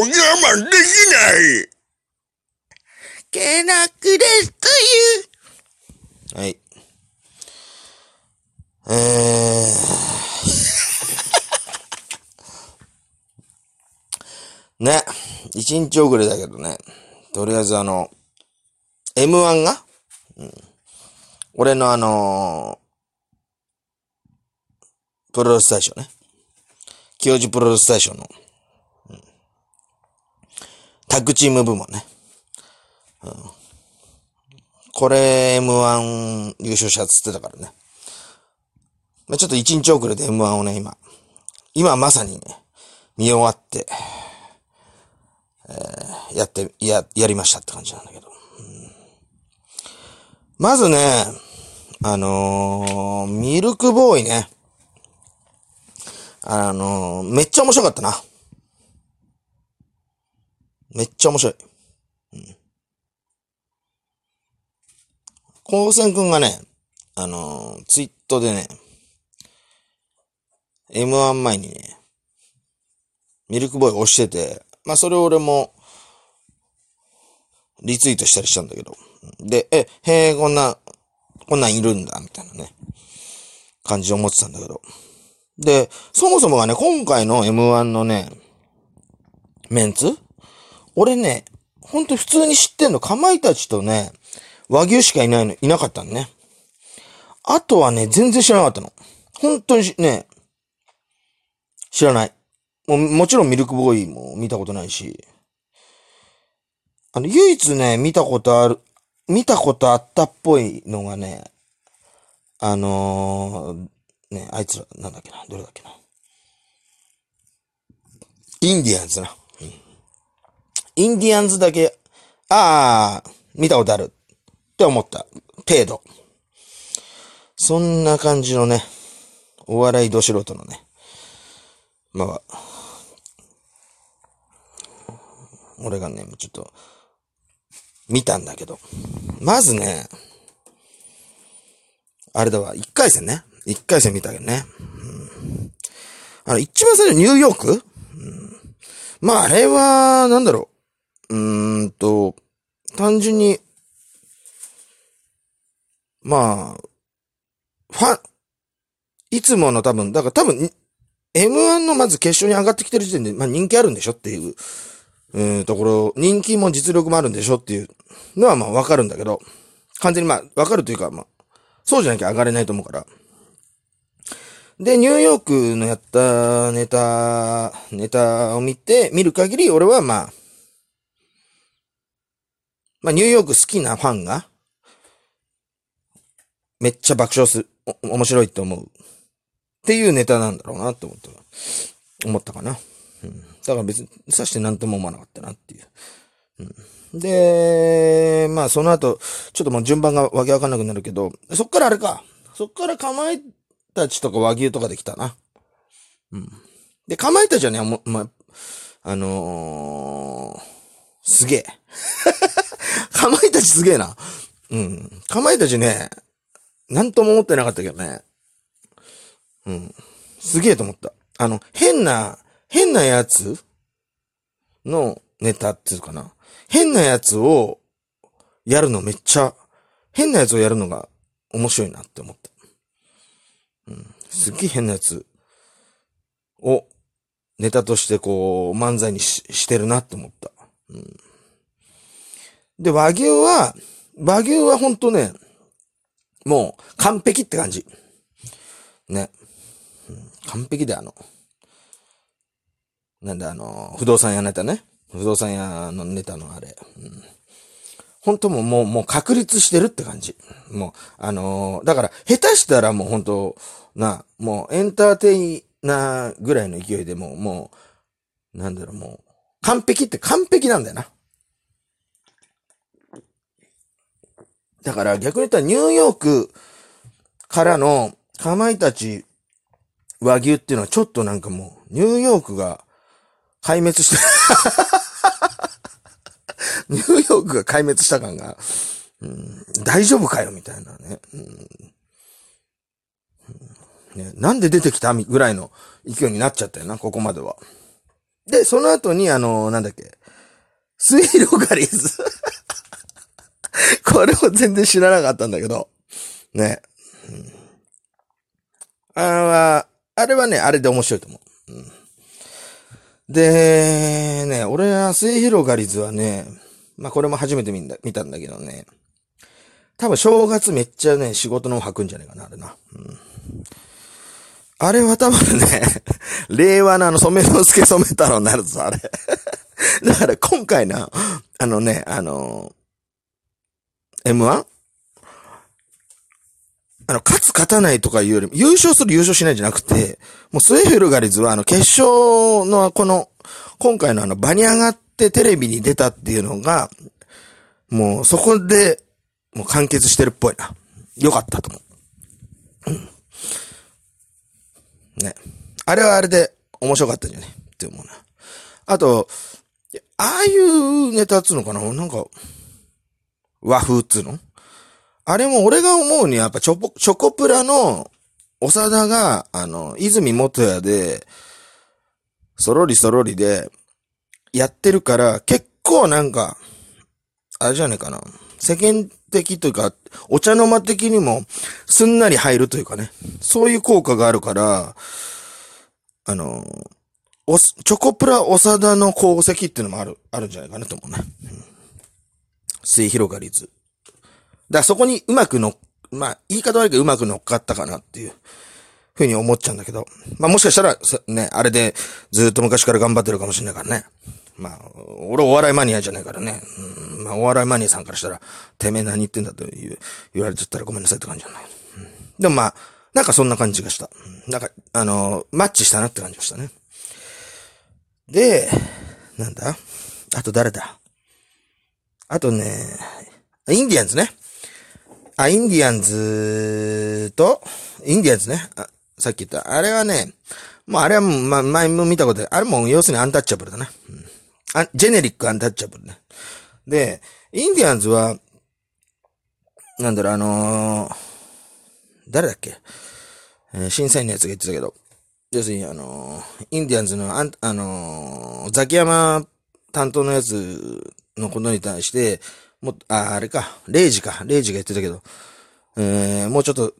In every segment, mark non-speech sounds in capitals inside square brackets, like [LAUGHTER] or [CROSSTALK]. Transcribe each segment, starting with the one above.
我慢できない。けなくですという。はい。えー。ね。一日遅れだけどね。とりあえずあの、M1 が、うん、俺のあのプロレス大賞ね。清治プロレス大賞の、うん、タッグチーム部門ね。うんこれ M1 優勝したっつってたからね。まあ、ちょっと一日遅れで M1 をね、今、今まさにね、見終わって、えー、やって、や、やりましたって感じなんだけど。うんまずね、あのー、ミルクボーイね。あのー、めっちゃ面白かったな。めっちゃ面白い。うん高専くんがね、あのー、ツイートでね、M1 前にね、ミルクボーイ押してて、まあそれを俺も、リツイートしたりしたんだけど。で、え、へえ、こんな、こんなんいるんだ、みたいなね、感じで思ってたんだけど。で、そもそもがね、今回の M1 のね、メンツ俺ね、ほんと普通に知ってんの、かまいたちとね、和牛しかいないの、いなかったのね。あとはね、全然知らなかったの。本当にね、知らない。も、もちろんミルクボーイも見たことないし。あの、唯一ね、見たことある、見たことあったっぽいのがね、あのー、ね、あいつら、なんだっけな、どれだっけな。インディアンズな。インディアンズだけ、ああ、見たことある。って思った。程度。そんな感じのね、お笑いど素人のね、まあ、俺がね、ちょっと、見たんだけど。まずね、あれだわ、一回戦ね。一回戦見たけどね。うん、あの、一番最初ニューヨーク、うん、まあ、あれは、なんだろうう。ーんと、単純に、まあ、ファン、いつもの多分、だから多分、M1 のまず決勝に上がってきてる時点で、まあ人気あるんでしょっていう、うん、ところ、人気も実力もあるんでしょっていうのはまあわかるんだけど、完全にまあわかるというか、まあ、そうじゃなきゃ上がれないと思うから。で、ニューヨークのやったネタ、ネタを見て、見る限り、俺はまあ、まあニューヨーク好きなファンが、めっちゃ爆笑する、面白いって思う。っていうネタなんだろうなって思った。思ったかな。うん。だから別に、さして何とも思わなかったなっていう。うん。で、まあその後、ちょっともう順番がわけわかんなくなるけど、そっからあれか。そっからかまいたちとか和牛とかできたな。うん。で、かまいたちはね、もまあ、あのー、すげえ。[LAUGHS] [LAUGHS] かまいたちすげえな。うん。かまいたちね、なんとも思ってなかったけどね。うん。すげえと思った。あの、変な、変なやつのネタっていうかな。変なやつをやるのめっちゃ、変なやつをやるのが面白いなって思った。うん。すっげえ変なやつをネタとしてこう漫才にししてるなって思った。うん。で、和牛は、和牛はほんとね、もう完璧って感じ。ね。完璧であの、なんだあの、不動産屋ネタね。不動産屋のネタのあれ。うん、本当もう、もう、もう確立してるって感じ。もう、あのーだから、下手したらもう本当な、もうエンターテイナーぐらいの勢いでもう、もう、なんだろう、もう、完璧って完璧なんだよな。だから逆に言ったらニューヨークからのかまいたち和牛っていうのはちょっとなんかもう、ニューヨークが壊滅して、[LAUGHS] ニューヨークが壊滅した感が、うん、大丈夫かよみたいなね、うんね。なんで出てきたぐらいの勢いになっちゃったよな、ここまでは。で、その後に、あの、なんだっけ、スイロガリーズ。[LAUGHS] これも全然知らなかったんだけど、ね。うん、あれは、あれはね、あれで面白いと思う。うん、で、ね、俺は末広がりずはね、まあこれも初めて見た見たんだけどね、多分正月めっちゃね、仕事の吐くんじゃないかな、あれな。うんあれは多分ね、[LAUGHS] 令和のあの染めの助染め太郎になるぞ、あれ。[LAUGHS] だから今回の、あのね、あの、M1? あの、勝つ勝たないとかいうよりも、優勝する優勝しないじゃなくて、もうスエフルガリズはあの決勝のこの、今回のあの場に上がってテレビに出たっていうのが、もうそこで、もう完結してるっぽいな。よかったと思う。うん。ね。あれはあれで面白かったんじゃね？って思うな。あと、ああいうネタっつうのかな？なんか、和風っつうの？あれも俺が思うにやっぱチョコ、チョコプラの長田が、あの、泉元也で、そろりそろりで、やってるから、結構なんか、あれじゃねえかな。世間的というか、お茶の間的にも、すんなり入るというかね。そういう効果があるから、あの、お、チョコプラ長田の功績っていうのもある、あるんじゃないかなと思うね。末広がりず。だからそこにうまくの、まあ、言い方悪いけどうまく乗っかったかなっていう、ふうに思っちゃうんだけど。まあもしかしたら、ね、あれでずっと昔から頑張ってるかもしれないからね。まあ、俺お笑いマニアじゃないからね。うん、まあお笑いマニアさんからしたら、てめえ何言ってんだと言言われちゃったらごめんなさいって感じじゃない。うん、でもまあ、なんかそんな感じがした。なんか、あのー、マッチしたなって感じがしたね。で、なんだ？あと誰だ？あとね、インディアンズね。あ、インディアンズと、インディアンズね。あさっき言った。あれはね、もうあれはもう、ま、前も見たことある。も要するにアンタッチャブルだな。うん、あジェネリックアンタッチャブルね。で、インディアンズは、なんだろう、あのー、誰だっけ？えー、審査員のやつが言ってたけど、要するにあのー、インディアンズのあん、あのー、ザキヤマ担当のやつのことに対して、もあ、あれか、レイジか、レイジが言ってたけど、えー、もうちょっと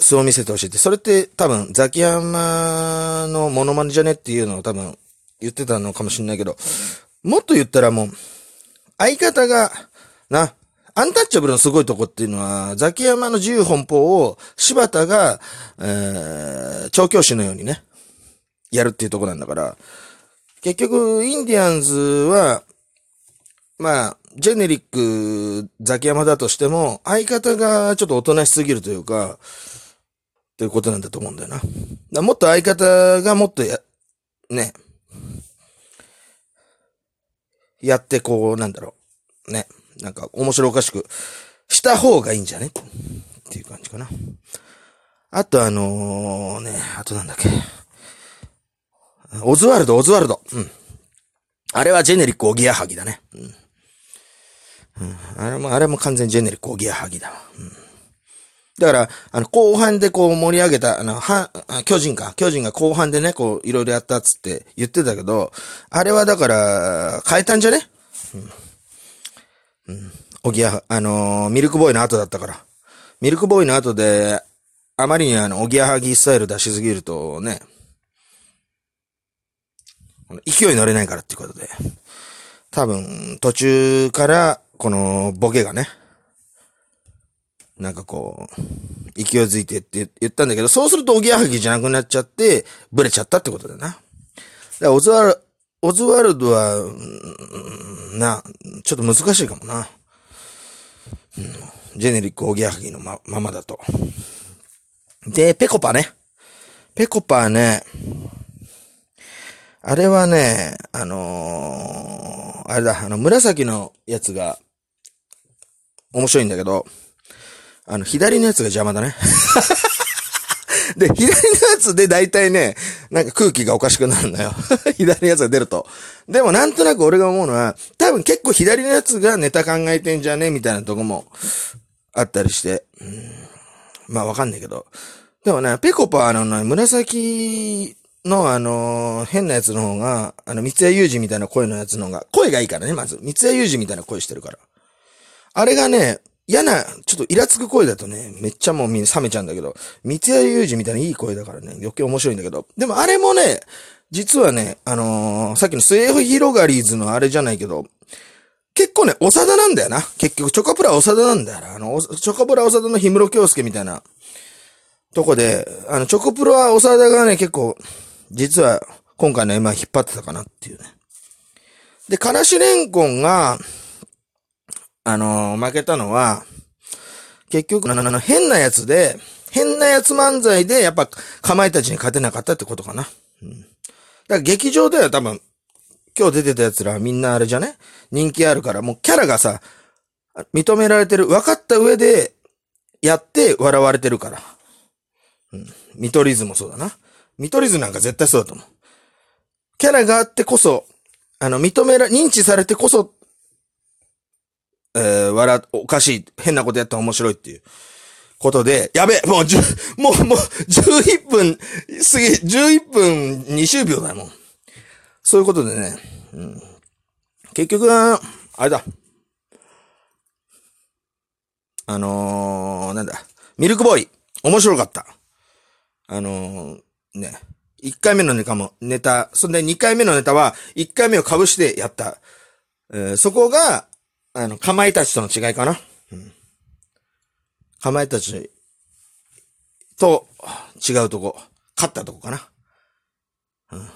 素を見せてほしいって。それって多分、ザキヤマのモノマネじゃねっていうのを多分言ってたのかもしんないけど、もっと言ったらもう、相方が、な、アンタッチャブルのすごいとこっていうのは、ザキヤマの自由奔放を柴田が、えー、調教師のようにね、やるっていうとこなんだから、結局、インディアンズは、まあ、ジェネリック、ザキヤマだとしても、相方がちょっとおとなしすぎるというか、ということなんだと思うんだよな。だもっと相方がもっとや、ね、やってこう、なんだろう、ね、なんか面白おかしくした方がいいんじゃね？っていう感じかな。あとあのー、ね、あとなんだっけ。オズワルド、オズワルド。うん。あれはジェネリックおぎやはぎだね。うん。うん、あれも、あれも完全ジェネリックおぎやはぎだわ。うん。だから、あの、後半でこう盛り上げた、あの、は、巨人か。巨人が後半でね、こう、いろいろやったっつって言ってたけど、あれはだから、変えたんじゃね？うん。うん。おぎや、あのー、ミルクボーイの後だったから。ミルクボーイの後で、あまりにあの、おぎやはぎスタイル出しすぎるとね、勢い乗れないからっていうことで。多分、途中から、このボケがね、なんかこう、勢いづいてって言ったんだけど、そうするとおぎやはぎじゃなくなっちゃって、ブレちゃったってことだな。だからオズワル、オズワルドは、な、ちょっと難しいかもな。ジェネリックおぎやはぎのま、ままだと。で、ペコパね。ペコパね、あれはね、あのー、あれだ、あの、紫のやつが、面白いんだけど、あの、左のやつが邪魔だね。[LAUGHS] で、左のやつで大体ね、なんか空気がおかしくなるんだよ。[LAUGHS] 左のやつが出ると。でもなんとなく俺が思うのは、多分結構左のやつがネタ考えてんじゃねみたいなとこもあったりして。うんまあわかんないけど。でもね、ペコパのね、紫の、あのー変なやつの方が、あの、三谷裕二みたいな声のやつの方が、声がいいからね、まず。三谷裕二みたいな声してるから。あれがね、嫌な、ちょっとイラつく声だとね、めっちゃもうみんな冷めちゃうんだけど、三谷裕二みたいないい声だからね、余計面白いんだけど。でもあれもね、実はね、あのーさっきの末広がりーズのあれじゃないけど、結構ね、長田なんだよな。結局、チョコプラ長田なんだよな。あの、チョコプラ長田の氷室京介みたいな、とこで、あの、チョコプロは長田がね、結構、実は、今回の M は引っ張ってたかなっていうね。で、からしれんこんが、あのー負けたのは、結局、あの、あの変なやつで、変なやつ漫才で、やっぱ、かまいたちに勝てなかったってことかな。うん。だから劇場では多分、今日出てた奴らはみんなあれじゃね？人気あるから、もうキャラがさ、認められてる、分かった上で、やって笑われてるから。うん。見取り図もそうだな。見取り図なんか絶対そうだと思う。キャラがあってこそ、あの、認めら、認知されてこそ、えー、笑、おかしい、変なことやったら面白いっていうことで、やべえ、もう十、もう、もう、11分、過ぎ、11分20秒だもん。そういうことでね、うん。結局は、あれだ。あのー、なんだ。ミルクボーイ。面白かった。あのー、ね。1回目のネタも、ネタ、そんで2回目のネタは、1回目を被してやった。えーそこが、あの、かまいたちとの違いかな？うん。かまいたちと違うとこ、勝ったとこかな？うん。っ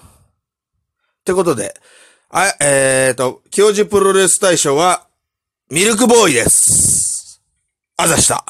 てことで、あ、えーと、教授プロレス大賞は、ミルクボーイです。あざした。